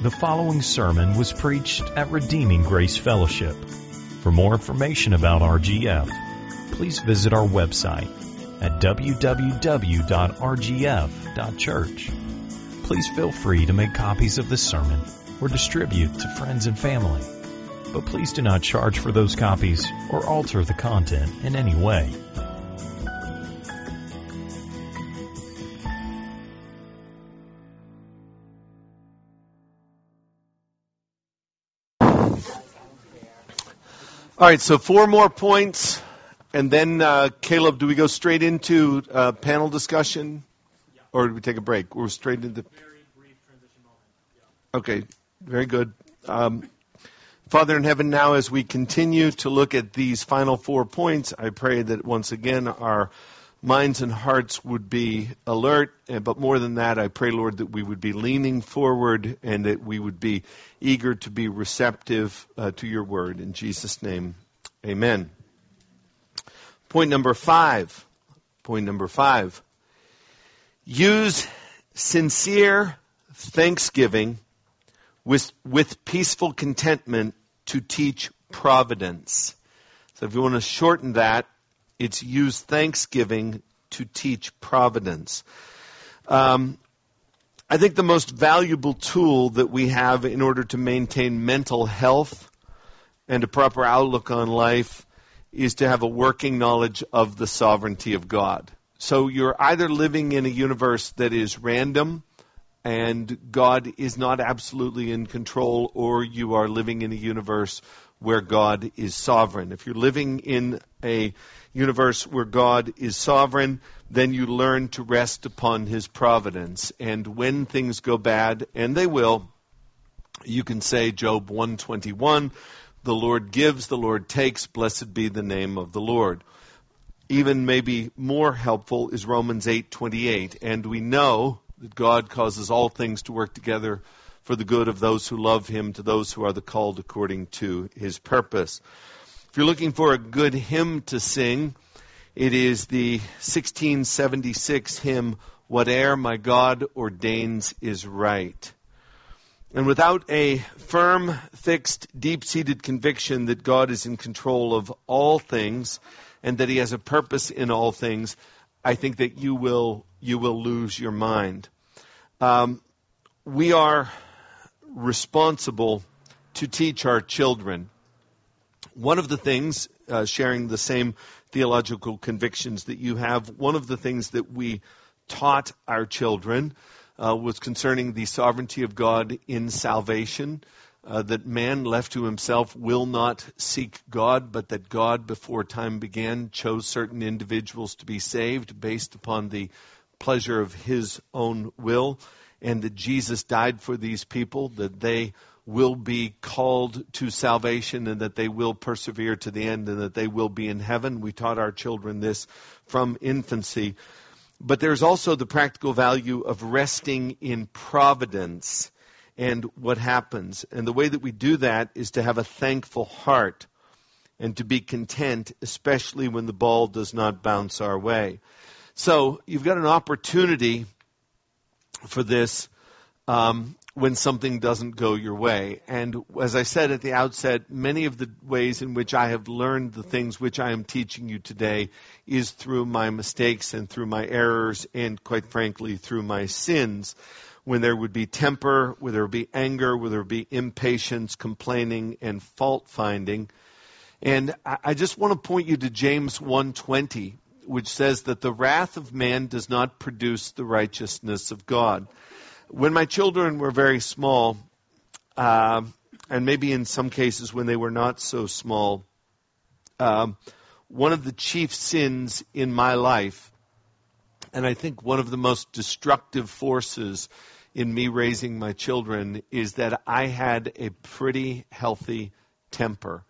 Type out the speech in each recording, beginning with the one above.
The following sermon was preached at Redeeming Grace Fellowship. For more information about RGF, please visit our website at www.rgf.church. Please feel free to make copies of this sermon or distribute to friends and family. But please do not charge for those copies or alter the content in any way. All right, so four more points, and then uh, Caleb, do we go straight into uh, panel discussion, or do we take a break? We're straight into. Very brief transition moment. Yeah. Okay, very good. Um, Father in heaven, now as we continue to look at these final four points, I pray that once again our minds and hearts would be alert. But more than that, I pray, Lord, that we would be leaning forward and that we would be eager to be receptive uh, to your word. In Jesus' name, amen. Point number five. Point number five. Use sincere thanksgiving with, with peaceful contentment to teach providence. So if you want to shorten that, it's use thanksgiving to teach providence. Um, I think the most valuable tool that we have in order to maintain mental health and a proper outlook on life is to have a working knowledge of the sovereignty of God. So you're either living in a universe that is random and God is not absolutely in control, or you are living in a universe where God is sovereign. If you're living in a universe where God is sovereign, then you learn to rest upon his providence. And when things go bad, and they will, you can say Job 121, the Lord gives, the Lord takes, blessed be the name of the Lord. Even maybe more helpful is Romans 8:28, and we know that God causes all things to work together for the good of those who love him, to those who are the called according to his purpose. If you're looking for a good hymn to sing, it is the 1676 hymn, Whate'er My God Ordains Is Right. And without a firm, fixed, deep seated conviction that God is in control of all things and that He has a purpose in all things, I think that you will, you will lose your mind. Um, we are responsible to teach our children one of the things, uh, sharing the same theological convictions that you have, one of the things that we taught our children uh, was concerning the sovereignty of God in salvation. Uh, that man left to himself will not seek God, but that God, before time began, chose certain individuals to be saved based upon the pleasure of his own will, and that Jesus died for these people, that they will be called to salvation and that they will persevere to the end and that they will be in heaven. We taught our children this from infancy. But there's also the practical value of resting in providence and what happens. And the way that we do that is to have a thankful heart and to be content, especially when the ball does not bounce our way. So you've got an opportunity for this um, when something doesn't go your way. And as I said at the outset, many of the ways in which I have learned the things which I am teaching you today is through my mistakes and through my errors and quite frankly through my sins. When there would be temper, where there would be anger, where there would be impatience, complaining, and fault finding. And I just want to point you to James 1:20, which says that the wrath of man does not produce the righteousness of God when my children were very small, uh, and maybe in some cases when they were not so small, um, one of the chief sins in my life, and I think one of the most destructive forces in me raising my children, is that I had a pretty healthy temper.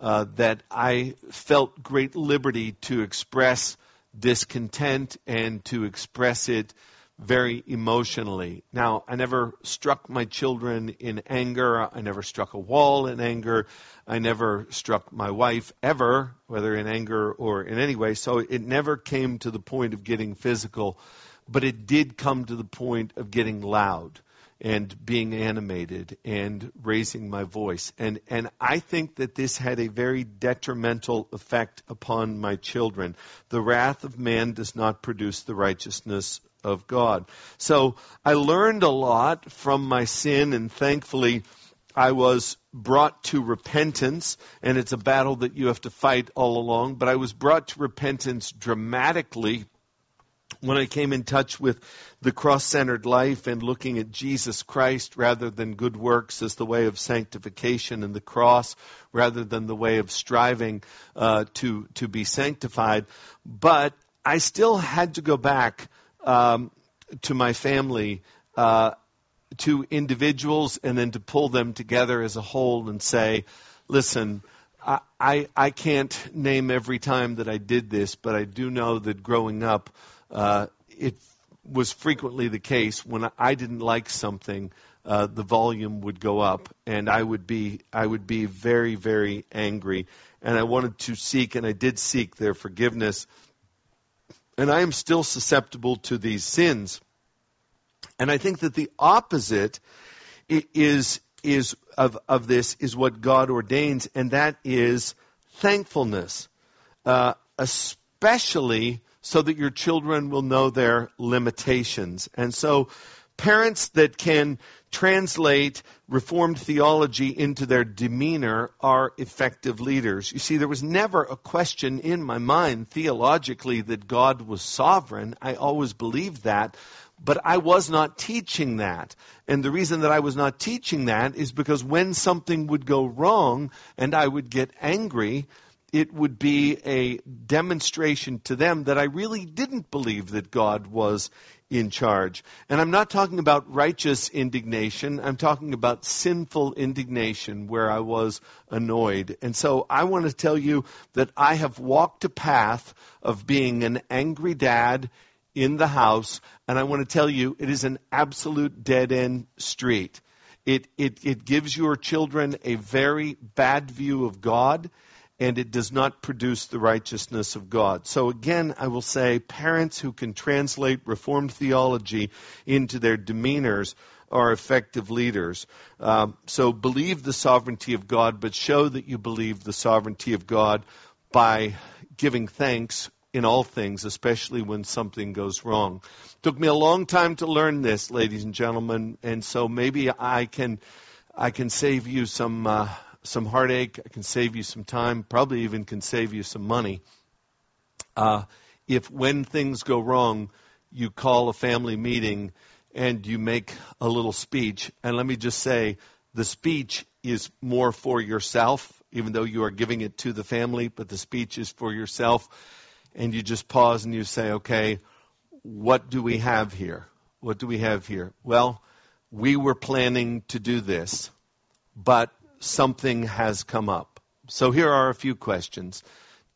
Uh, that I felt great liberty to express discontent and to express it very emotionally. Now, I never struck my children in anger. I never struck a wall in anger. I never struck my wife ever, whether in anger or in any way. So it never came to the point of getting physical, but it did come to the point of getting loud. And being animated and raising my voice. And, and I think that this had a very detrimental effect upon my children. The wrath of man does not produce the righteousness of God. So I learned a lot from my sin, and thankfully, I was brought to repentance, and it's a battle that you have to fight all along, but I was brought to repentance dramatically when I came in touch with the cross centered life and looking at Jesus Christ rather than good works as the way of sanctification and the cross rather than the way of striving uh, to, to be sanctified. But I still had to go back um, to my family. Uh, to individuals and then to pull them together as a whole and say, listen, I, I, I can't name every time that I did this, but I do know that growing up, uh, it was frequently the case when I didn't like something, uh, the volume would go up, and I would be I would be very very angry, and I wanted to seek, and I did seek their forgiveness, and I am still susceptible to these sins, and I think that the opposite is is of of this is what God ordains, and that is thankfulness, uh, especially so that your children will know their limitations. And so, parents that can translate Reformed theology into their demeanor are effective leaders. You see, there was never a question in my mind theologically that God was sovereign. I always believed that. But I was not teaching that. And the reason that I was not teaching that is because when something would go wrong and I would get angry, it would be a demonstration to them that I really didn't believe that God was in charge. And I'm not talking about righteous indignation. I'm talking about sinful indignation where I was annoyed. And so I want to tell you that I have walked a path of being an angry dad in the house. And I want to tell you it is an absolute dead end street. It, it, it gives your children a very bad view of God and it does not produce the righteousness of God. So again, I will say parents who can translate Reformed theology into their demeanors are effective leaders. Um, so believe the sovereignty of God, but show that you believe the sovereignty of God by giving thanks in all things, especially when something goes wrong. Took me a long time to learn this, ladies and gentlemen, and so maybe I can I can save you some uh, some heartache. I can save you some time. Probably even can save you some money. Uh, if when things go wrong, you call a family meeting and you make a little speech. And let me just say, the speech is more for yourself, even though you are giving it to the family, but the speech is for yourself. And you just pause and you say, okay, what do we have here? What do we have here? Well, we were planning to do this, but something has come up. So here are a few questions.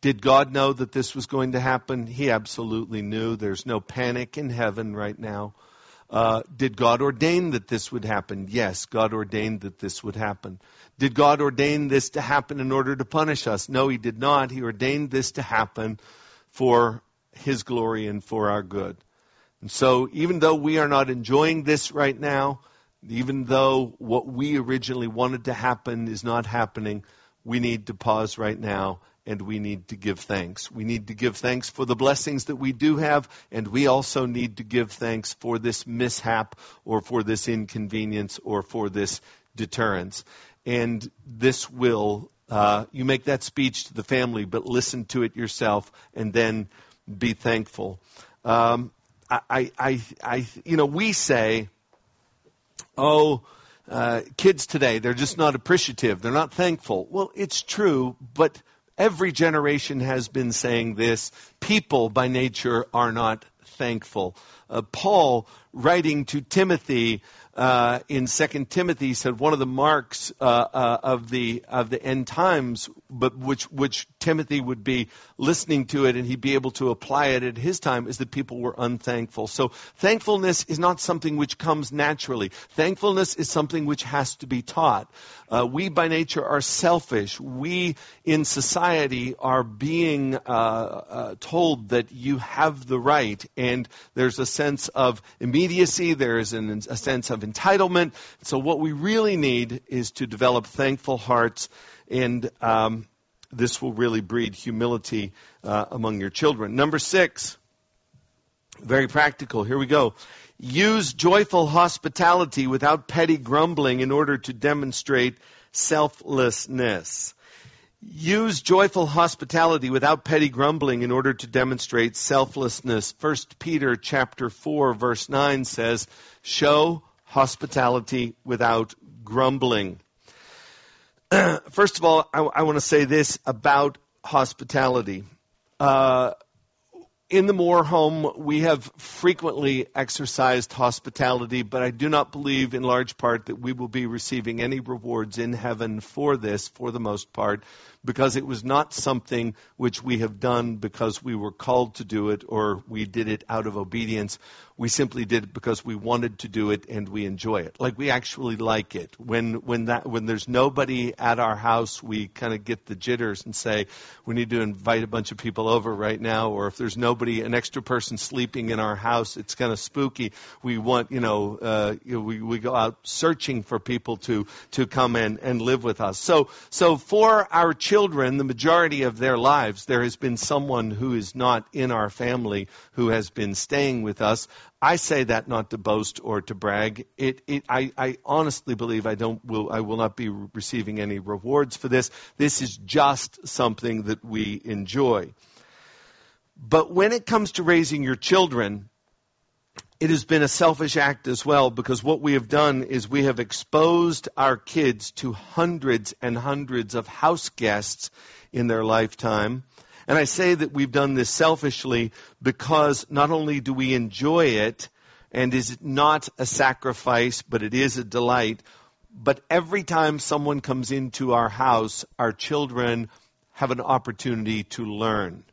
Did God know that this was going to happen? He absolutely knew. There's no panic in heaven right now. Uh, did God ordain that this would happen? Yes, God ordained that this would happen. Did God ordain this to happen in order to punish us? No, He did not. He ordained this to happen for His glory and for our good. And so, even though we are not enjoying this right now, even though what we originally wanted to happen is not happening, we need to pause right now and we need to give thanks. We need to give thanks for the blessings that we do have, and we also need to give thanks for this mishap or for this inconvenience or for this deterrence. And this will, uh, you make that speech to the family, but listen to it yourself and then be thankful. Um, I, I, I, you know, we say, oh, uh, kids today, they're just not appreciative. They're not thankful. Well, it's true, but every generation has been saying this. People by nature are not thankful. Uh, Paul, writing to Timothy, uh, in Second Timothy said one of the marks uh, uh, of the of the end times, but which which Timothy would be listening to it and he'd be able to apply it at his time, is that people were unthankful. So thankfulness is not something which comes naturally. Thankfulness is something which has to be taught. Uh, we by nature are selfish. We in society are being uh, told that you have the right, and there's a sense sense of immediacy, there is an, a sense of entitlement. So, what we really need is to develop thankful hearts, and um, this will really breed humility uh, among your children. Number six, very practical. Here we go. Use joyful hospitality without petty grumbling in order to demonstrate selflessness. Use joyful hospitality without petty grumbling in order to demonstrate selflessness. 1 Peter chapter 4 verse 9 says, "Show hospitality without grumbling." First of all, I, I want to say this about hospitality. Uh, in the Moore home, we have frequently exercised hospitality, but I do not believe in large part that we will be receiving any rewards in heaven for this, for the most part because it was not something which we have done because we were called to do it or we did it out of obedience. We simply did it because we wanted to do it and we enjoy it. Like we actually like it. When when that when there's nobody at our house, we kind of get the jitters and say we need to invite a bunch of people over right now. Or if there's nobody, an extra person sleeping in our house, it's kind of spooky. We want you know, uh, you know we we go out searching for people to to come in and live with us. So so for our children children, the majority of their lives, there has been someone who is not in our family who has been staying with us. I say that not to boast or to brag. It, it, I, I honestly believe I don't will I will not be receiving any rewards for this. This is just something that we enjoy. But when it comes to raising your children, it has been a selfish act as well because what we have done is we have exposed our kids to hundreds and hundreds of house guests in their lifetime. And I say that we've done this selfishly because not only do we enjoy it, and is it not a sacrifice, but it is a delight, but every time someone comes into our house, our children have an opportunity to learn.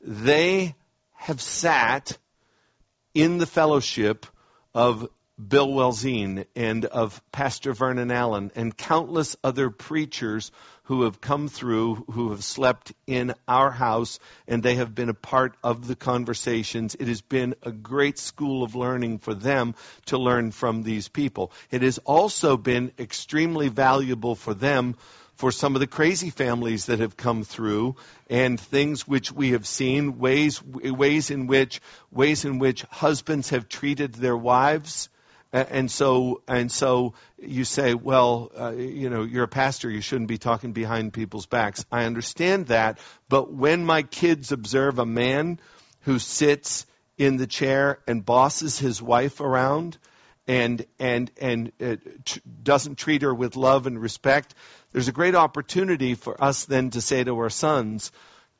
They have sat in the fellowship of Bill Welzine and of Pastor Vernon Allen and countless other preachers who have come through, who have slept in our house, and they have been a part of the conversations. It has been a great school of learning for them to learn from these people. It has also been extremely valuable for them for some of the crazy families that have come through and things which we have seen ways ways in which ways in which husbands have treated their wives. And so and so you say well uh, you know you're a pastor you shouldn't be talking behind people's backs. I understand that but when my kids observe a man who sits in the chair and bosses his wife around and and and uh, t- doesn't treat her with love and respect there's a great opportunity for us then to say to our sons,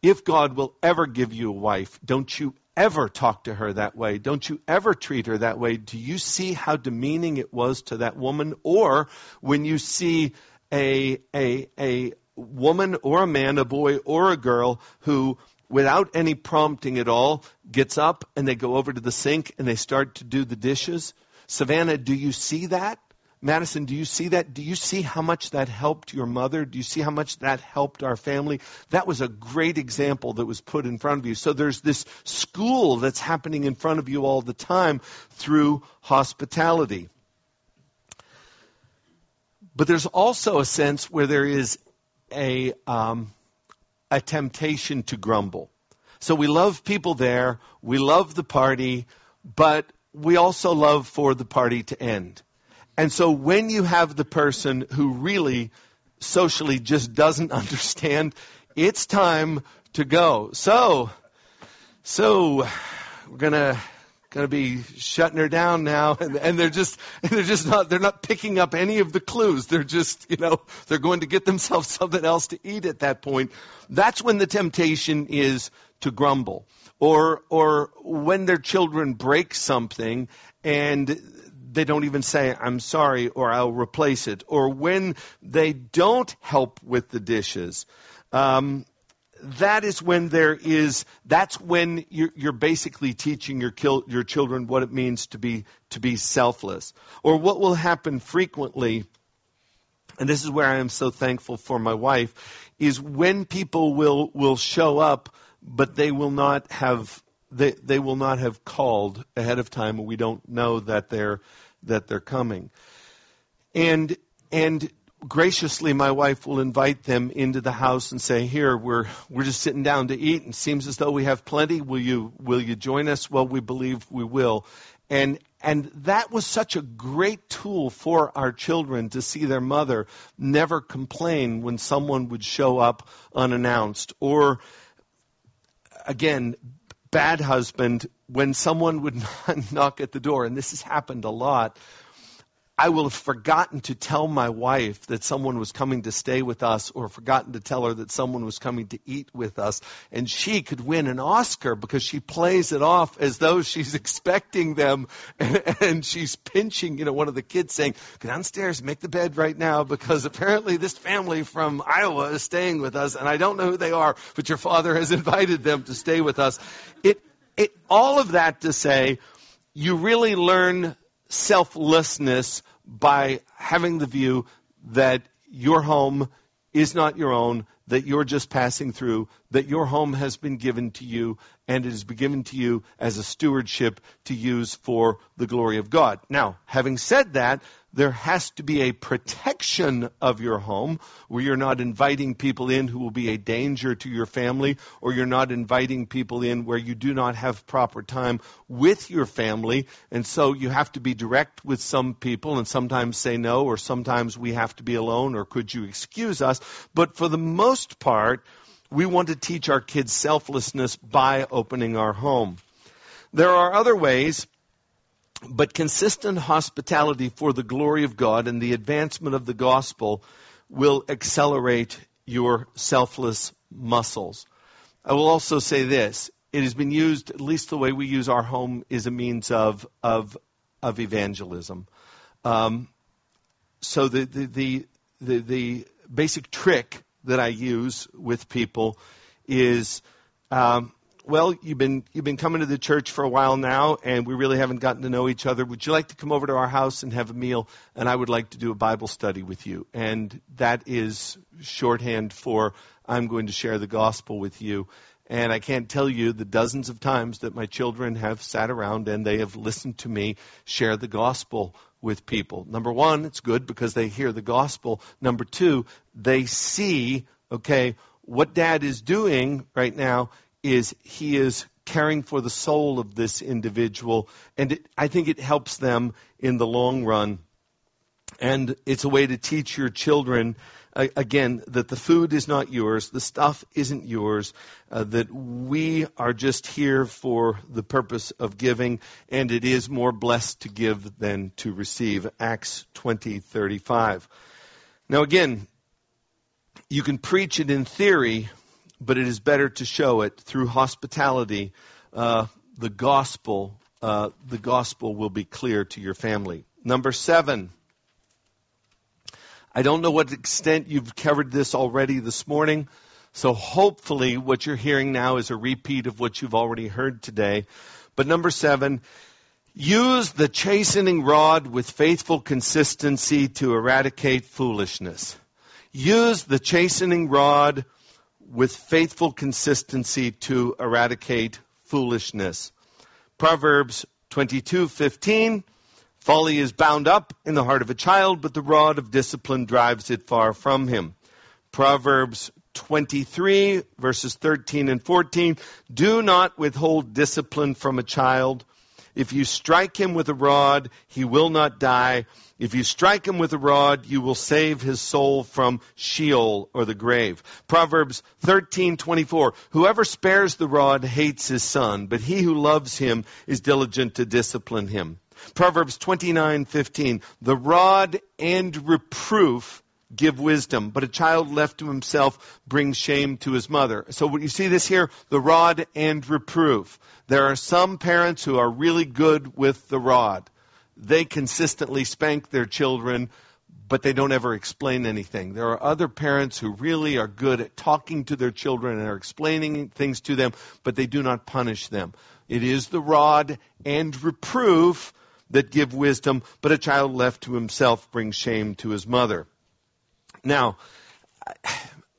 if God will ever give you a wife, don't you ever talk to her that way. Don't you ever treat her that way. Do you see how demeaning it was to that woman? Or when you see a, a, a woman or a man, a boy or a girl who without any prompting at all gets up and they go over to the sink and they start to do the dishes. Savannah, do you see that? Madison, do you see that? Do you see how much that helped your mother? Do you see how much that helped our family? That was a great example that was put in front of you. So there's this school that's happening in front of you all the time through hospitality. But there's also a sense where there is a, um, a temptation to grumble. So we love people there, we love the party, but we also love for the party to end. And so when you have the person who really socially just doesn't understand, it's time to go. So, so we're gonna gonna be shutting her down now, and, and they're just they're just not they're not picking up any of the clues. They're just you know they're going to get themselves something else to eat at that point. That's when the temptation is to grumble, or or when their children break something and they don't even say, I'm sorry, or I'll replace it. Or when they don't help with the dishes. Um, that is when there is that's when you're, you're basically teaching your your children what it means to be to be selfless or what will happen frequently and this is where I am so thankful for my wife is when people will will show up but they will not have they, they will not have called ahead of time, we don't know that they're that they're coming. And and graciously my wife will invite them into the house and say, "Here, we're we're just sitting down to eat, and seems as though we have plenty. Will you will you join us?" Well, we believe we will. And and that was such a great tool for our children to see their mother never complain when someone would show up unannounced or again bad husband when someone would knock at the door and this has happened a lot I will have forgotten to tell my wife that someone was coming to stay with us or forgotten to tell her that someone was coming to eat with us. And she could win an Oscar because she plays it off as though she's expecting them and, and she's pinching, you know, one of the kids saying, go downstairs, make the bed right now because apparently this family from Iowa is staying with us and I don't know who they are, but your father has invited them to stay with us. It, it, all of that to say, you really learn selflessness by having the view that your home is not your own, that you're just passing through, that your home has been given to you, and it has been given to you as a stewardship to use for the glory of God. Now, having said that, there has to be a protection of your home where you're not inviting people in who will be a danger to your family, or you're not inviting people in where you do not have proper time with your family. And so you have to be direct with some people and sometimes say no, or sometimes we have to be alone, or could you excuse us? But for the most part, we want to teach our kids selflessness by opening our home. There are other ways but consistent hospitality for the glory of God and the advancement of the gospel will accelerate your selfless muscles. I will also say this. It has been used, at least the way we use our home, is a means of, of, of evangelism. Um, so the, the, the, the, the basic trick that I use with people is um, well, you've been you've been coming to the church for a while now, and we really haven't gotten to know each other. Would you like to come over to our house and have a meal? And I would like to do a Bible study with you. And that is shorthand for I'm going to share the gospel with you. And I can't tell you the dozens of times that my children have sat around and they have listened to me share the gospel with people. Number one, it's good because they hear the gospel. Number two, they see, okay, what dad is doing right now is he is caring for the soul of this individual, and it, I think it helps them in the long run. And it's a way to teach your children, uh, again, that the food is not yours, the stuff isn't yours, uh, that we are just here for the purpose of giving, and it is more blessed to give than to receive. Acts 20:35. Now again, you can preach it in theory, but it is better to show it through hospitality. Uh, the gospel, uh, the gospel will be clear to your family. Number seven. I don't know what extent you've covered this already this morning, so hopefully what you're hearing now is a repeat of what you've already heard today. But number seven, use the chastening rod with faithful consistency to eradicate foolishness. Use the chastening rod with faithful consistency to eradicate foolishness. Proverbs 22:15 Folly is bound up in the heart of a child, but the rod of discipline drives it far from him. Proverbs 23 verses 13 and 14 Do not withhold discipline from a child. If you strike him with a rod, he will not die. If you strike him with a rod, you will save his soul from Sheol or the grave. Proverbs 13:24 Whoever spares the rod hates his son, but he who loves him is diligent to discipline him. Proverbs 29:15 The rod and reproof give wisdom, but a child left to himself brings shame to his mother. So when you see this here, the rod and reproof. There are some parents who are really good with the rod they consistently spank their children, but they don't ever explain anything. There are other parents who really are good at talking to their children and are explaining things to them, but they do not punish them. It is the rod and reproof that give wisdom, but a child left to himself brings shame to his mother. Now,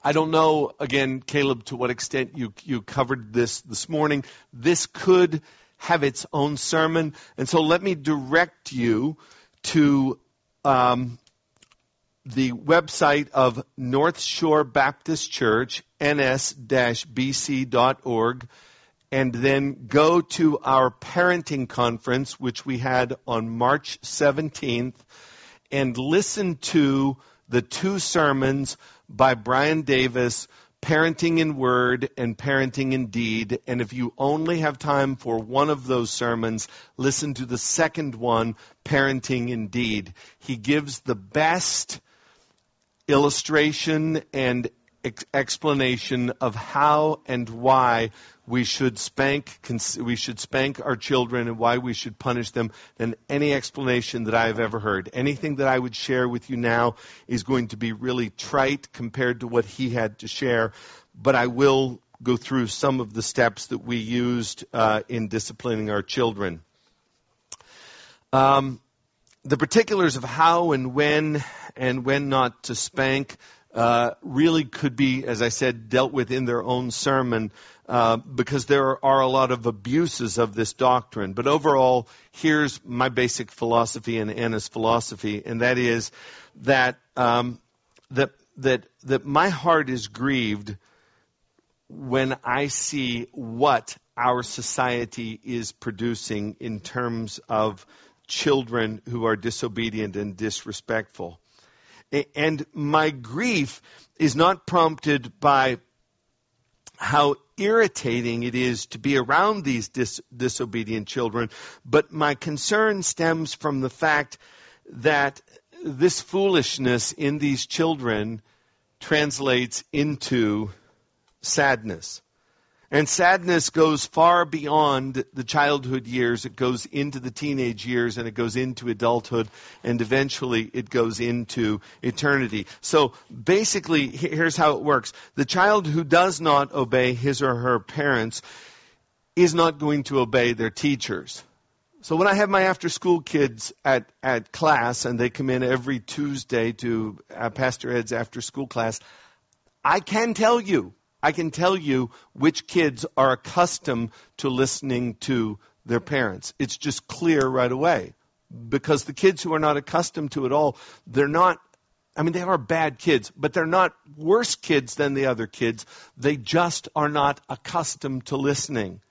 I don't know, again, Caleb, to what extent you, you covered this this morning. This could have its own sermon. And so let me direct you to um, the website of North Shore Baptist Church, ns-bc.org, and then go to our parenting conference, which we had on March 17th, and listen to the two sermons by Brian Davis, Parenting in Word and Parenting in Deed. And if you only have time for one of those sermons, listen to the second one, Parenting in Deed. He gives the best illustration and ex- explanation of how and why we should spank we should spank our children and why we should punish them than any explanation that I have ever heard. Anything that I would share with you now is going to be really trite compared to what he had to share, but I will go through some of the steps that we used uh, in disciplining our children. Um, the particulars of how and when and when not to spank uh, really could be, as I said, dealt with in their own sermon uh, because there are a lot of abuses of this doctrine. But overall, here's my basic philosophy and Anna's philosophy, and that is that um, that that that my heart is grieved when I see what our society is producing in terms of children who are disobedient and disrespectful. And my grief is not prompted by how irritating it is to be around these dis- disobedient children, but my concern stems from the fact that this foolishness in these children translates into sadness. And sadness goes far beyond the childhood years. It goes into the teenage years and it goes into adulthood and eventually it goes into eternity. So basically, here's how it works. The child who does not obey his or her parents is not going to obey their teachers. So when I have my after school kids at, at class and they come in every Tuesday to uh, Pastor Ed's after school class, I can tell you I can tell you which kids are accustomed to listening to their parents. It's just clear right away. Because the kids who are not accustomed to it all, they're not, I mean, they are bad kids, but they're not worse kids than the other kids. They just are not accustomed to listening.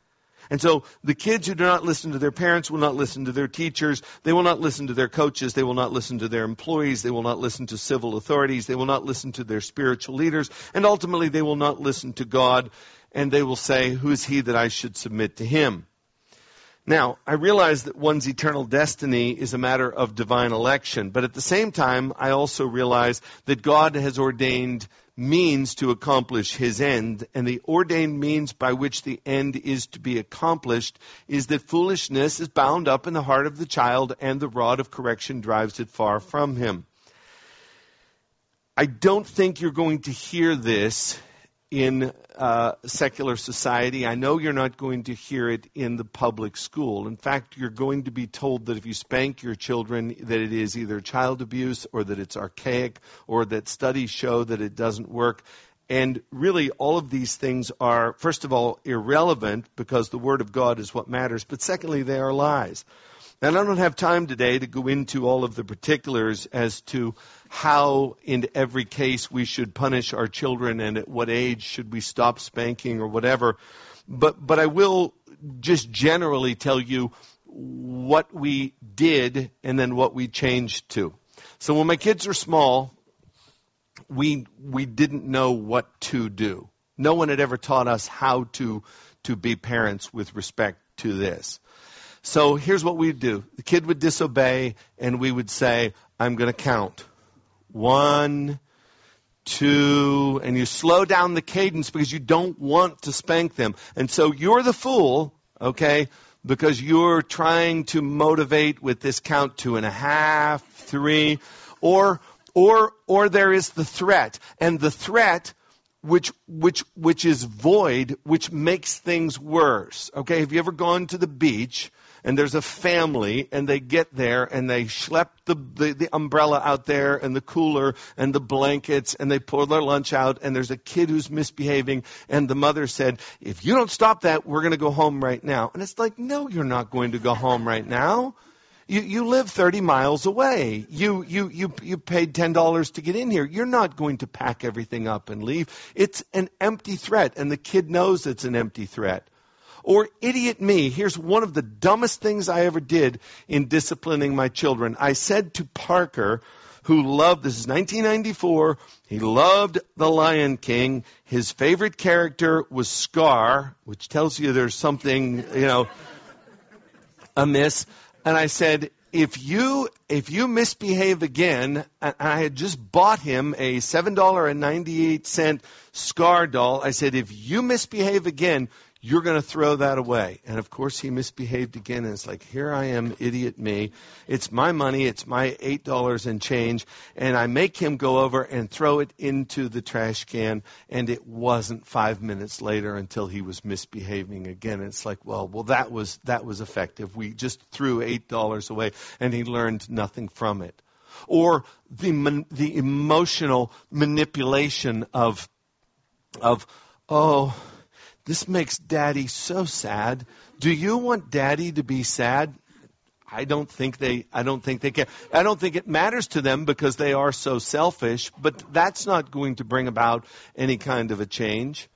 And so the kids who do not listen to their parents will not listen to their teachers. They will not listen to their coaches. They will not listen to their employees. They will not listen to civil authorities. They will not listen to their spiritual leaders. And ultimately, they will not listen to God. And they will say, Who is he that I should submit to him? Now, I realize that one's eternal destiny is a matter of divine election, but at the same time, I also realize that God has ordained means to accomplish his end, and the ordained means by which the end is to be accomplished is that foolishness is bound up in the heart of the child, and the rod of correction drives it far from him. I don't think you're going to hear this in uh, secular society. I know you're not going to hear it in the public school. In fact, you're going to be told that if you spank your children, that it is either child abuse or that it's archaic or that studies show that it doesn't work. And really, all of these things are, first of all, irrelevant because the Word of God is what matters, but secondly, they are lies. And I don't have time today to go into all of the particulars as to how, in every case, we should punish our children and at what age should we stop spanking or whatever. But, but I will just generally tell you what we did and then what we changed to. So when my kids are small, we, we didn't know what to do. No one had ever taught us how to, to be parents with respect to this. So here's what we'd do. The kid would disobey, and we would say, I'm going to count. One, two, and you slow down the cadence because you don't want to spank them. And so you're the fool, okay, because you're trying to motivate with this count two and a half, three, or, or, or there is the threat. And the threat which which which is void, which makes things worse. Okay, have you ever gone to the beach and there's a family, and they get there, and they schlep the, the, the umbrella out there, and the cooler, and the blankets, and they pour their lunch out, and there's a kid who's misbehaving, and the mother said, if you don't stop that, we're going to go home right now. And it's like, no, you're not going to go home right now. You, you live 30 miles away. You, you, you, you paid $10 to get in here. You're not going to pack everything up and leave. It's an empty threat, and the kid knows it's an empty threat. Or idiot me, here's one of the dumbest things I ever did in disciplining my children. I said to Parker, who loved, this is 1994, he loved The Lion King. His favorite character was Scar, which tells you there's something, you know, amiss and I said, if you if you misbehave again, I had just bought him a seven dollar and ninety eight cent Scar doll. I said, if you misbehave again, you're going to throw that away. And of course, he misbehaved again. And it's like, here I am, idiot me. It's my money. It's my $8 and change. And I make him go over and throw it into the trash can. And it wasn't five minutes later until he was misbehaving again. And it's like, well, well, that was, that was effective. We just threw $8 away and he learned nothing from it. Or the, the emotional manipulation of, of, oh, this makes daddy so sad. Do you want daddy to be sad? I don't think they I don't think they can. I don't think it matters to them because they are so selfish, but that's not going to bring about any kind of a change.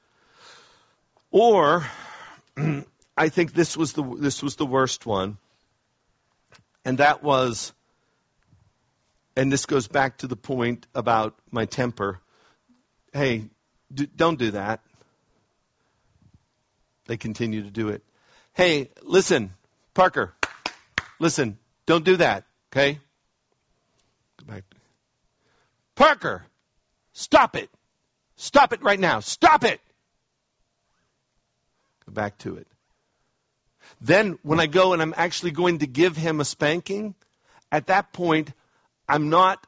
Or I think this was the this was the worst one. And that was and this goes back to the point about my temper. Hey, d- don't do that. They continue to do it. Hey, listen, Parker, listen, don't do that, okay? Go back. Parker, stop it. Stop it right now. Stop it. Go back to it. Then, when I go and I'm actually going to give him a spanking, at that point, I'm not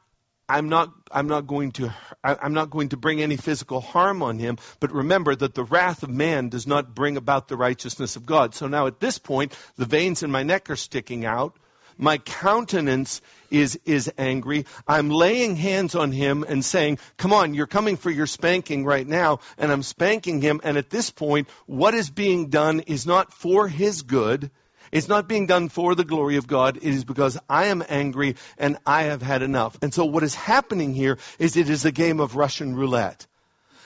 I'm not, I'm not going to, I'm not going to bring any physical harm on him. But remember that the wrath of man does not bring about the righteousness of God. So now at this point, the veins in my neck are sticking out. My countenance is, is angry. I'm laying hands on him and saying, come on, you're coming for your spanking right now. And I'm spanking him. And at this point, what is being done is not for his good. It's not being done for the glory of God. It is because I am angry and I have had enough. And so what is happening here is it is a game of Russian roulette.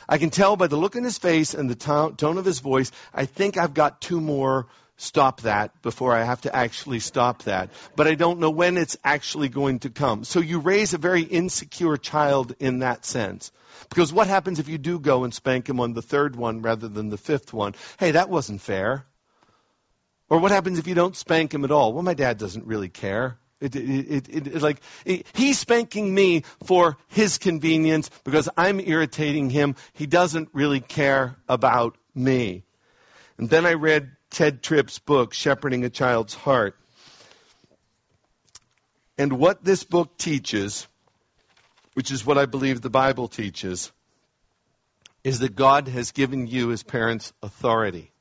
I can tell by the look in his face and the tone of his voice, I think I've got two more stop that before I have to actually stop that. But I don't know when it's actually going to come. So you raise a very insecure child in that sense. Because what happens if you do go and spank him on the third one rather than the fifth one? Hey, that wasn't fair. Or what happens if you don't spank him at all? Well, my dad doesn't really care. It, it, it, like he's spanking me for his convenience because I'm irritating him. He doesn't really care about me. And then I read Ted Tripp's book, Shepherding a Child's Heart. And what this book teaches, which is what I believe the Bible teaches, is that God has given you as parents authority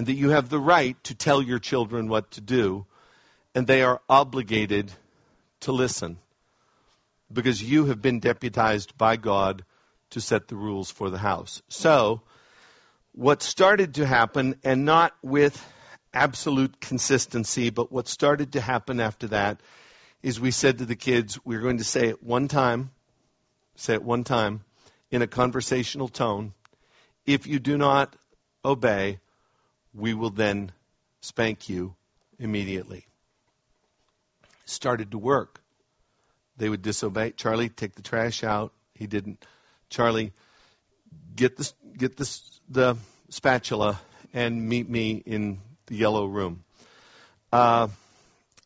and that you have the right to tell your children what to do, and they are obligated to listen because you have been deputized by God to set the rules for the house. So, what started to happen, and not with absolute consistency, but what started to happen after that, is we said to the kids, we're going to say it one time, say it one time, in a conversational tone. If you do not obey, we will then spank you immediately. Started to work. They would disobey. Charlie, take the trash out. He didn't. Charlie, get the get the the spatula and meet me in the yellow room. Uh,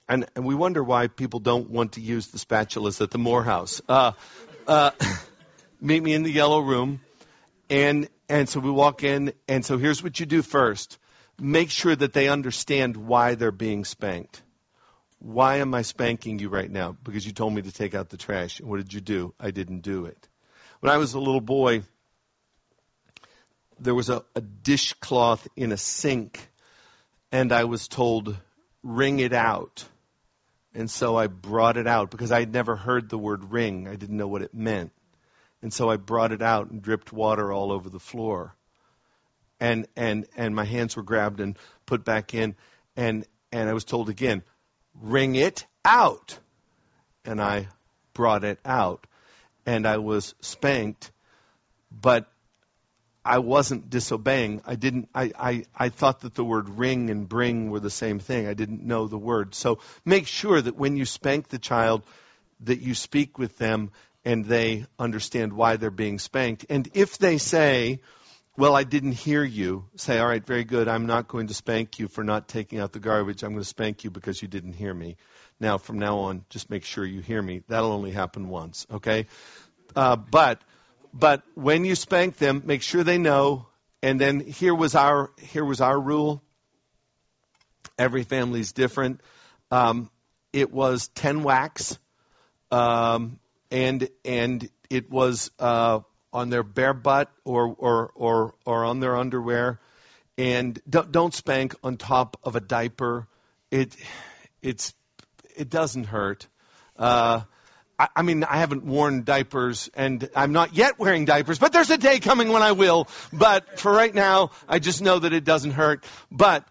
and, and we wonder why people don't want to use the spatulas at the Moore house. Uh, uh, meet me in the yellow room, and and so we walk in, and so here's what you do first make sure that they understand why they're being spanked. Why am I spanking you right now? Because you told me to take out the trash. And what did you do? I didn't do it. When I was a little boy, there was a, a dishcloth in a sink, and I was told, wring it out. And so I brought it out because I had never heard the word ring. I didn't know what it meant. And so I brought it out and dripped water all over the floor. And and and my hands were grabbed and put back in and and I was told again, "Ring it out. And I brought it out. And I was spanked, but I wasn't disobeying. I didn't. I, I, I thought that the word ring and bring were the same thing. I didn't know the word. So make sure that when you spank the child, that you speak with them and they understand why they're being spanked. And if they say, "Well, I didn't hear you," say, "All right, very good. I'm not going to spank you for not taking out the garbage. I'm going to spank you because you didn't hear me." Now, from now on, just make sure you hear me. That'll only happen once, okay? Uh, but but when you spank them, make sure they know. And then here was our here was our rule. Every family's different. Um, it was ten whacks, um, and and it was uh, on their bare butt or or or or on their underwear, and don't, don't spank on top of a diaper. It it's it doesn't hurt. Uh, I, I mean, I haven't worn diapers and I'm not yet wearing diapers, but there's a day coming when I will. But for right now, I just know that it doesn't hurt. But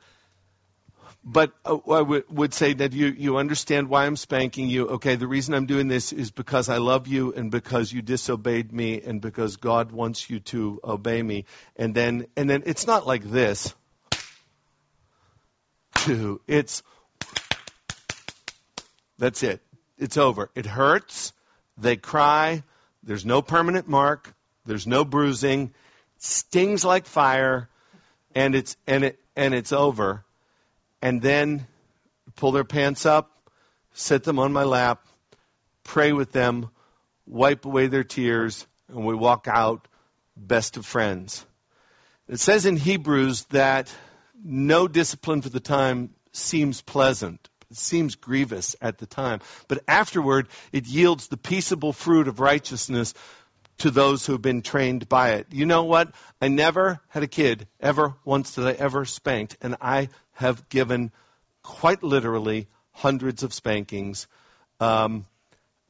but uh, I w- would say that you, you understand why I'm spanking you. Okay, the reason I'm doing this is because I love you and because you disobeyed me and because God wants you to obey me. And then, and then it's not like this. It's, that's it it's over. It hurts. They cry. There's no permanent mark. There's no bruising. It stings like fire, and it's and it and it's over. And then pull their pants up, sit them on my lap, pray with them, wipe away their tears, and we walk out best of friends. It says in Hebrews that no discipline for the time seems pleasant, it seems grievous at the time, but afterward it yields the peaceable fruit of righteousness to those who have been trained by it. You know what? I never had a kid, ever once did I ever spanked, and I have given quite literally hundreds of spankings. Um,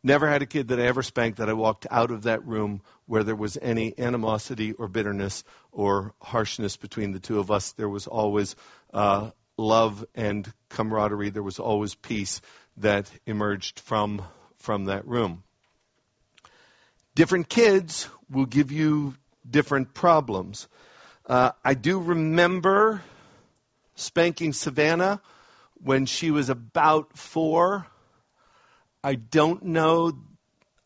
never had a kid that I ever spanked that I walked out of that room where there was any animosity or bitterness or harshness between the two of us. There was always uh, love and camaraderie. There was always peace that emerged from, from that room. Different kids will give you different problems. Uh, I do remember spanking Savannah when she was about four. I don't know.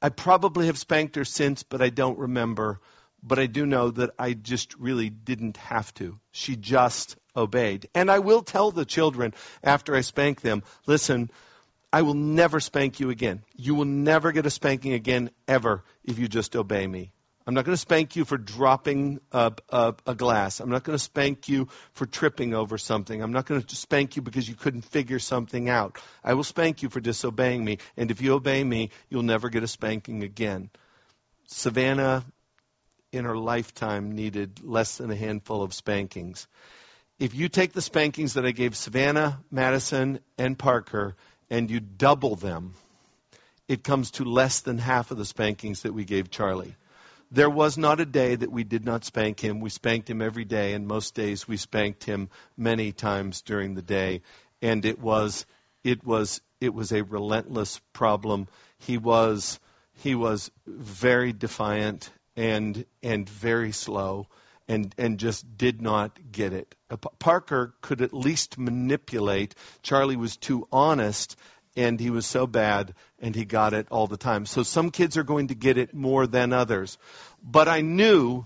I probably have spanked her since, but I don't remember. But I do know that I just really didn't have to. She just obeyed. And I will tell the children after I spank them, listen, I will never spank you again. You will never get a spanking again, ever, if you just obey me. I'm not going to spank you for dropping a, a, a glass. I'm not going to spank you for tripping over something. I'm not going to spank you because you couldn't figure something out. I will spank you for disobeying me. And if you obey me, you'll never get a spanking again. Savannah, in her lifetime, needed less than a handful of spankings if you take the spankings that I gave Savannah, Madison, and Parker, and you double them, it comes to less than half of the spankings that we gave Charlie. There was not a day that we did not spank him. We spanked him every day, and most days we spanked him many times during the day. And it was, it was, it was a relentless problem. He was, he was very defiant and and very slow and, and just did not get it. Uh, Parker could at least manipulate. Charlie was too honest and he was so bad and he got it all the time. So some kids are going to get it more than others. But I knew,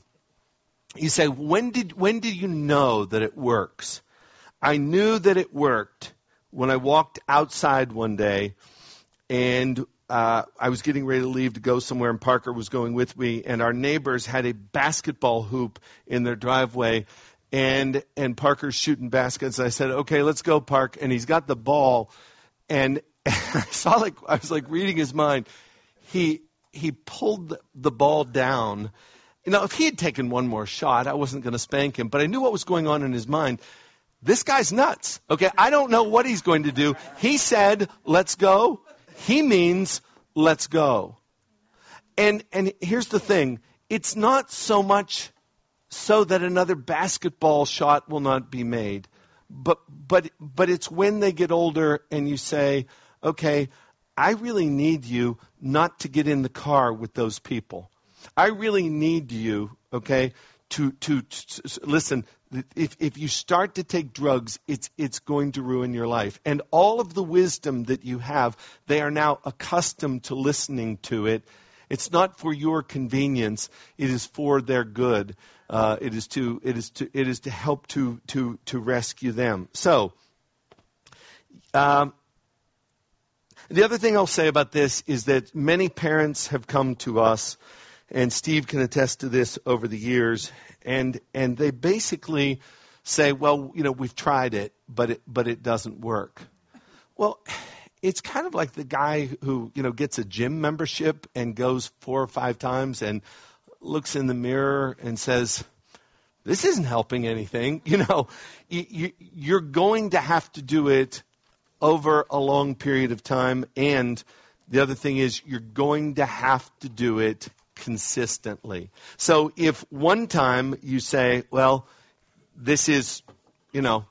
you say, when did, when did you know that it works? I knew that it worked when I walked outside one day and uh, I was getting ready to leave to go somewhere, and Parker was going with me. And our neighbors had a basketball hoop in their driveway, and and Parker's shooting baskets. I said, "Okay, let's go, Park." And he's got the ball, and I saw like I was like reading his mind. He he pulled the ball down. You know, if he had taken one more shot, I wasn't going to spank him. But I knew what was going on in his mind. this guy's nuts. Okay, I don't know what he's going to do. He said, let's go. He means, let's go. And, and here's the thing. It's not so much so that another basketball shot will not be made. But, but, but it's when they get older and you say, okay, I really need you not to get in the car with those people. I really need you, okay, to, to, to, listen, if, if you start to take drugs, it's, it's going to ruin your life. And all of the wisdom that you have, they are now accustomed to listening to it. It's not for your convenience, it is for their good. Uh, it is to it is to it is to help to to to rescue them. So, um, the other thing I'll say about this is that many parents have come to us, and Steve can attest to this over the years, and and they basically say, well, you know, we've tried it, but it but it doesn't work. Well, it's kind of like the guy who you know gets a gym membership and goes four or five times and looks in the mirror and says, this isn't helping anything. You know, you, you're going to have to do it over a long period of time. And the other thing is you're going to have to do it consistently. So if one time you say, well, this is, you know,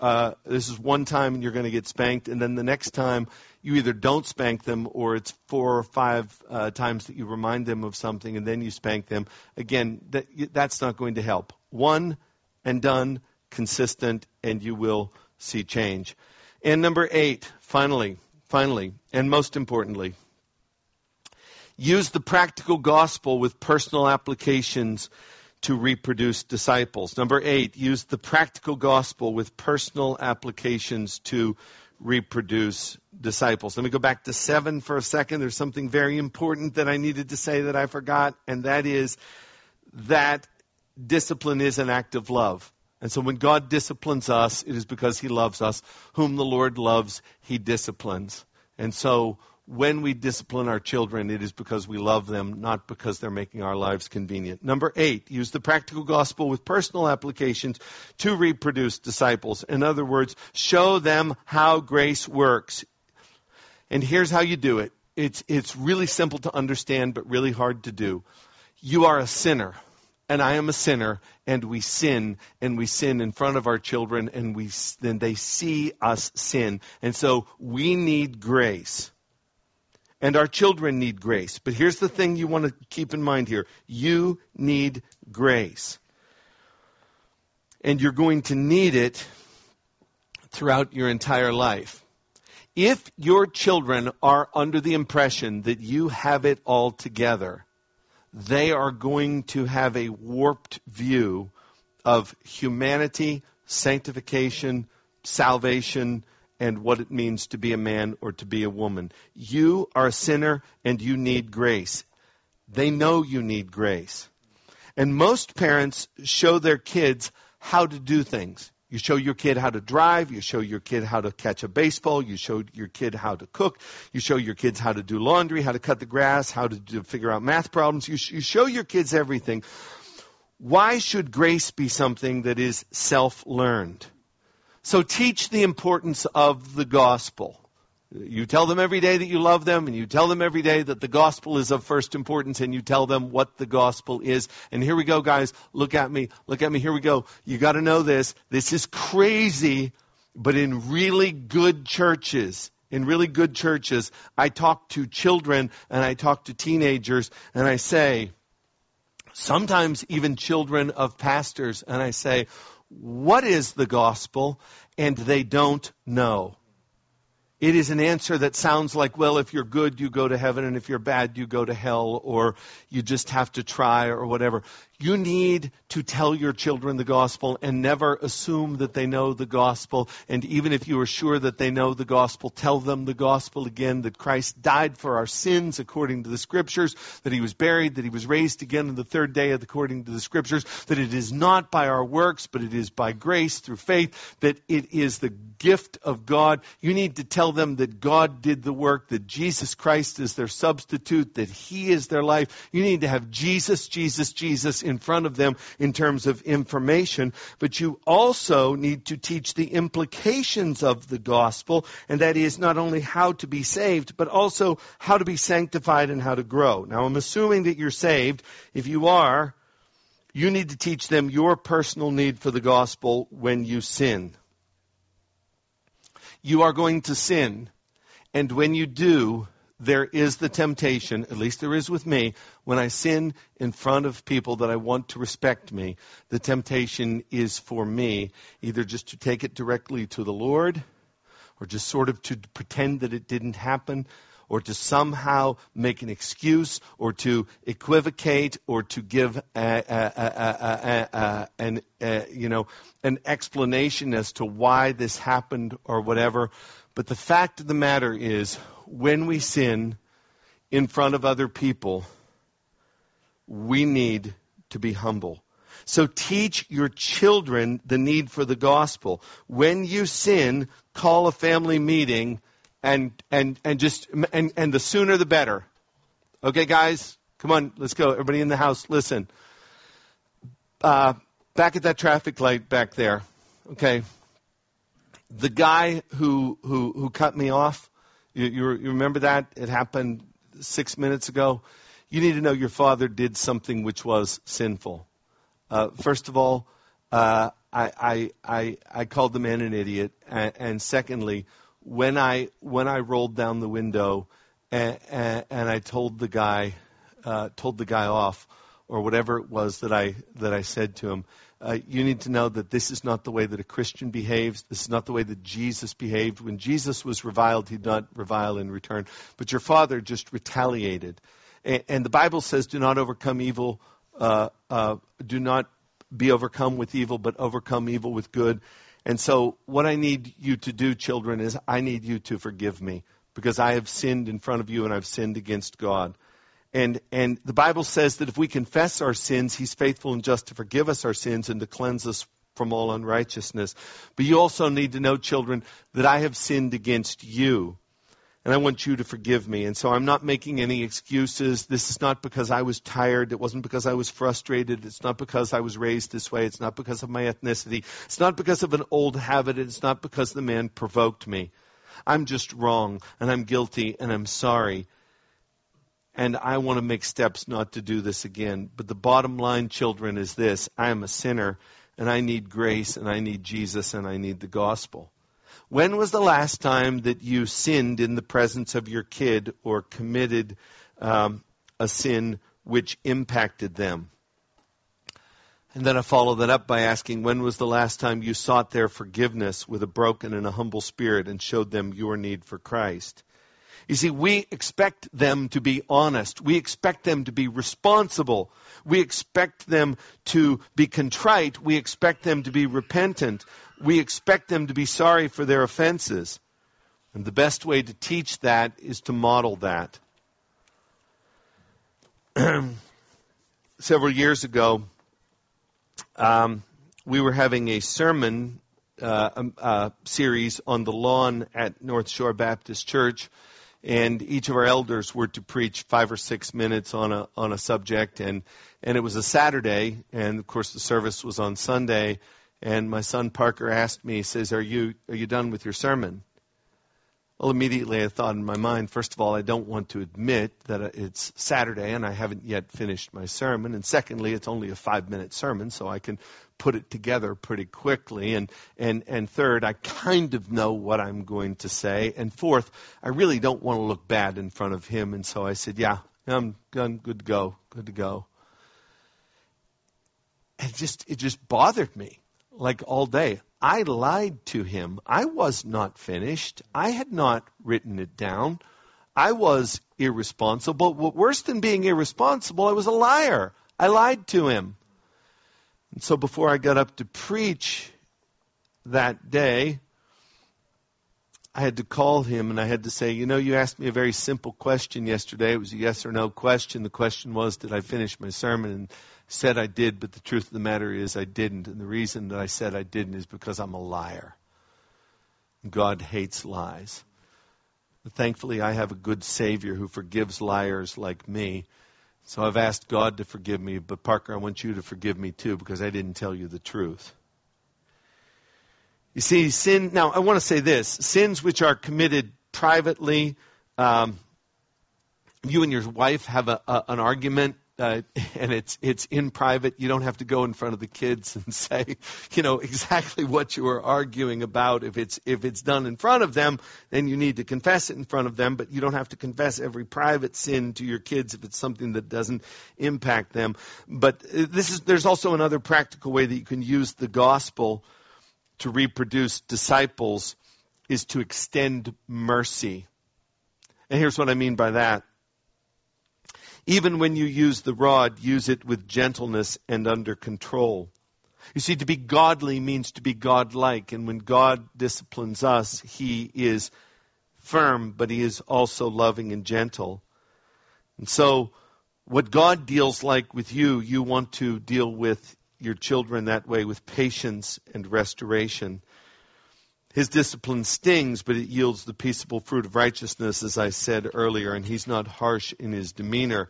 uh, this is one time and you're going to get spanked, and then the next time you either don't spank them or it's four or five uh, times that you remind them of something and then you spank them. Again, that, that's not going to help. One and done, consistent, and you will see change. And number eight, finally, finally, and most importantly, use the practical gospel with personal applications to reproduce disciples. Number eight, use the practical gospel with personal applications to reproduce disciples. Let me go back to seven for a second. There's something very important that I needed to say that I forgot, and that is that discipline is an act of love. And so when God disciplines us, it is because he loves us. Whom the Lord loves, he disciplines. And so when we discipline our children, it is because we love them, not because they're making our lives convenient. Number eight, use the practical gospel with personal applications to reproduce disciples. In other words, show them how grace works. And here's how you do it. It's, it's really simple to understand, but really hard to do. You are a sinner and I am a sinner, and we sin, and we sin in front of our children, and we then they see us sin, and so we need grace. And our children need grace. But here's the thing you want to keep in mind here you need grace. And you're going to need it throughout your entire life. If your children are under the impression that you have it all together, they are going to have a warped view of humanity, sanctification, salvation, and what it means to be a man or to be a woman. You are a sinner and you need grace. They know you need grace. And most parents show their kids how to do things. You show your kid how to drive. You show your kid how to catch a baseball. You show your kid how to cook. You show your kids how to do laundry, how to cut the grass, how to do, figure out math problems. You, sh- you show your kids everything. Why should grace be something that is self learned? So teach the importance of the gospel. You tell them every day that you love them, and you tell them every day that the gospel is of first importance, and you tell them what the gospel is. And here we go, guys. Look at me. Look at me. Here we go. You got to know this. This is crazy, but in really good churches, in really good churches, I talk to children and I talk to teenagers, and I say, sometimes even children of pastors, and I say, what is the gospel? And they don't know. It is an answer that sounds like, well, if you're good, you go to heaven, and if you're bad, you go to hell, or you just have to try, or whatever. You need to tell your children the gospel and never assume that they know the gospel. And even if you are sure that they know the gospel, tell them the gospel again that Christ died for our sins according to the scriptures, that he was buried, that he was raised again on the third day according to the scriptures, that it is not by our works, but it is by grace through faith, that it is the gift of God. You need to tell them that God did the work, that Jesus Christ is their substitute, that He is their life. You need to have Jesus, Jesus, Jesus in front of them in terms of information, but you also need to teach the implications of the gospel, and that is not only how to be saved, but also how to be sanctified and how to grow. Now, I'm assuming that you're saved. If you are, you need to teach them your personal need for the gospel when you sin you are going to sin. And when you do, there is the temptation, at least there is with me, when I sin in front of people that I want to respect me, the temptation is for me either just to take it directly to the Lord or just sort of to pretend that it didn't happen or to somehow make an excuse or to equivocate or to give a, a, a, an, you know, an explanation as to why this happened or whatever. But the fact of the matter is, when we sin in front of other people, we need to be humble. So teach your children the need for the gospel. When you sin, call a family meeting and and and just and and the sooner the better. Okay, guys, come on, let's go. Everybody in the house, listen. Uh, back at that traffic light back there. Okay, the guy who who who cut me off. You, you, you remember that? It happened six minutes ago. You need to know your father did something which was sinful. Uh, first of all, uh, I, I, I, I called the man an idiot, and, and secondly, when I when I rolled down the window and, and, and I told the guy uh, told the guy off or whatever it was that I that I said to him. Uh, you need to know that this is not the way that a Christian behaves. This is not the way that Jesus behaved. When Jesus was reviled, he did not revile in return. But your father just retaliated. And, and the Bible says, do not overcome evil, uh, uh, do not be overcome with evil, but overcome evil with good. And so, what I need you to do, children, is I need you to forgive me because I have sinned in front of you and I've sinned against God. And, and the Bible says that if we confess our sins, He's faithful and just to forgive us our sins and to cleanse us from all unrighteousness. But you also need to know, children, that I have sinned against you and I want you to forgive me. And so I'm not making any excuses. This is not because I was tired. It wasn't because I was frustrated. It's not because I was raised this way. It's not because of my ethnicity. It's not because of an old habit. It's not because the man provoked me. I'm just wrong and I'm guilty and I'm sorry. And I want to make steps not to do this again. But the bottom line, children, is this. I am a sinner and I need grace and I need Jesus and I need the gospel. When was the last time that you sinned in the presence of your kid or committed um, a sin which impacted them? And then I follow that up by asking, when was the last time you sought their forgiveness with a broken and a humble spirit and showed them your need for Christ? You see, we expect them to be honest. We expect them to be responsible. We expect them to be contrite. We expect them to be repentant. We expect them to be sorry for their offenses. And the best way to teach that is to model that. Several years ago, um, we were having a sermon uh, um, uh, series on the lawn at North Shore Baptist Church and each of our elders were to preach five or six minutes on a on a subject. And and it was a Saturday. And of course the service was on Sunday. And my son Parker asked me he says are you are you done with your sermon well, immediately I thought in my mind, first of all, I don't want to admit that it's Saturday and I haven't yet finished my sermon. And secondly, it's only a five minute sermon, so I can put it together pretty quickly. And, and, and third, I kind of know what I'm going to say. And fourth, I really don't want to look bad in front of him. And so I said, yeah, I'm, I'm good to go, good to go. And just, it just bothered me like all day. I lied to him. I was not finished. I had not written it down. I was irresponsible. But worse than being irresponsible, I was a liar. I lied to him. And so before I got up to preach that day, I had to call him and I had to say, you know, you asked me a very simple question yesterday. It was a yes or no question. The question was, did I finish my sermon? And said I did, but the truth of the matter is I didn't. And the reason that I said I didn't is because I'm a liar. God hates lies. Thankfully, I have a good Savior who forgives liars like me. So I've asked God to forgive me, but Parker, I want you to forgive me too because I didn't tell you the truth. You see, sin, now I want to say this sins which are committed privately, um, you and your wife have a, a, an argument uh, and it's it's in private. You don't have to go in front of the kids and say, you know, exactly what you are arguing about. If it's if it's done in front of them, then you need to confess it in front of them. But you don't have to confess every private sin to your kids if it's something that doesn't impact them. But uh, this is there's also another practical way that you can use the gospel to reproduce disciples is to extend mercy. And here's what I mean by that. Even when you use the rod, use it with gentleness and under control. You see, to be godly means to be godlike. And when God disciplines us, He is firm, but He is also loving and gentle. And so, what God deals like with you, you want to deal with your children that way with patience and restoration. His discipline stings, but it yields the peaceable fruit of righteousness, as I said earlier, and he's not harsh in his demeanor.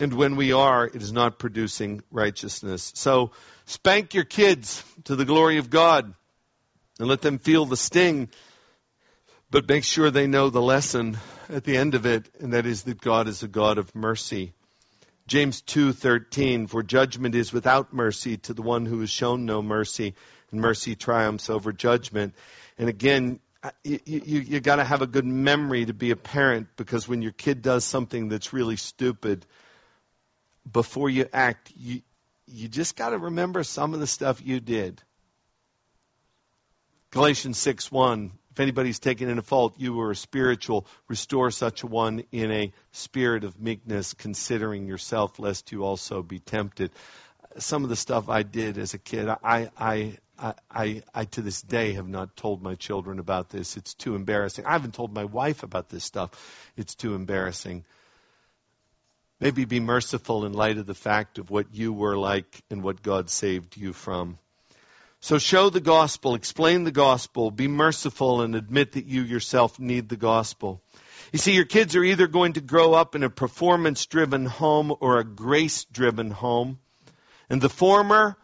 And when we are, it is not producing righteousness. So spank your kids to the glory of God and let them feel the sting, but make sure they know the lesson at the end of it, and that is that God is a God of mercy. James 2:13 For judgment is without mercy to the one who has shown no mercy and mercy triumphs over judgment. And again, you, you, you got to have a good memory to be a parent because when your kid does something that's really stupid, before you act, you, you just got to remember some of the stuff you did. Galatians 6 1 If anybody's taken in a fault, you were a spiritual, restore such a one in a spirit of meekness, considering yourself, lest you also be tempted. Some of the stuff I did as a kid, I, I, I, I, I, to this day have not told my children about this. It's too embarrassing. I haven't told my wife about this stuff. It's too embarrassing. Maybe be merciful in light of the fact of what you were like and what God saved you from. So show the gospel, explain the gospel, be merciful, and admit that you yourself need the gospel. You see, your kids are either going to grow up in a performance driven home or a grace driven home. And the former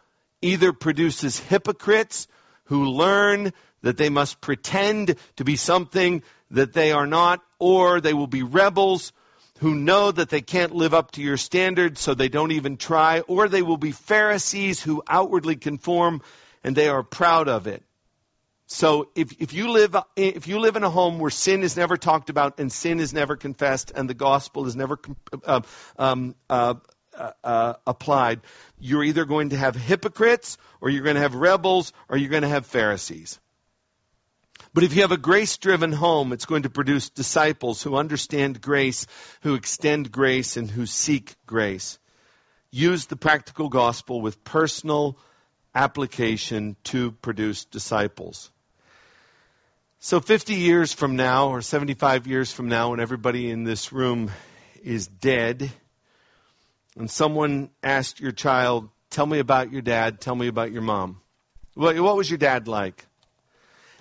either produces hypocrites who learn that they must pretend to be something that they are not, or they will be rebels who know that they can't live up to your standards, so they don't even try, or they will be Pharisees who outwardly conform and they are proud of it. So if, if you live if you live in a home where sin is never talked about and sin is never confessed and the gospel is never uh, um, uh, uh, uh, applied, you're either going to have hypocrites, or you're going to have rebels, or you're going to have Pharisees. But if you have a grace driven home, it's going to produce disciples who understand grace, who extend grace, and who seek grace. Use the practical gospel with personal application to produce disciples. So 50 years from now, or 75 years from now, when everybody in this room is dead, and someone asked your child, Tell me about your dad, tell me about your mom. What, what was your dad like?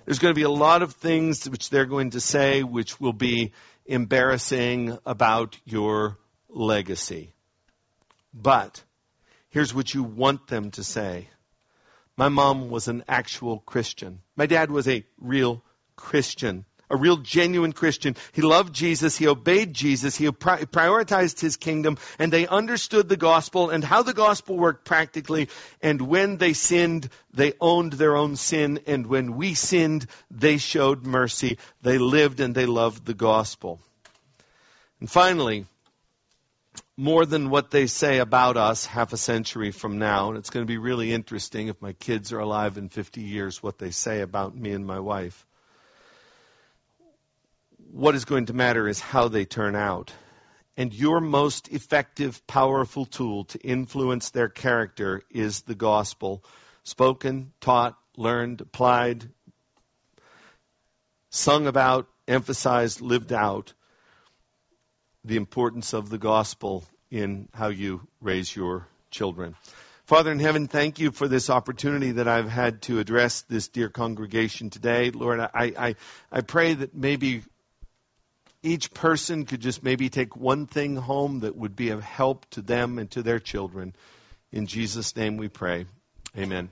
There's going to be a lot of things which they're going to say which will be embarrassing about your legacy. But here's what you want them to say. My mom was an actual Christian. My dad was a real Christian a real genuine Christian. He loved Jesus. He obeyed Jesus. He pri- prioritized his kingdom and they understood the gospel and how the gospel worked practically. And when they sinned, they owned their own sin. And when we sinned, they showed mercy. They lived and they loved the gospel. And finally, more than what they say about us half a century from now. And it's going to be really interesting if my kids are alive in 50 years, what they say about me and my wife what is going to matter is how they turn out. And your most effective, powerful tool to influence their character is the gospel. Spoken, taught, learned, applied, sung about, emphasized, lived out. The importance of the gospel in how you raise your children. Father in heaven, thank you for this opportunity that I've had to address this dear congregation today. Lord, I, I, I pray that maybe each person could just maybe take one thing home that would be of help to them and to their children. In Jesus' name we pray. Amen.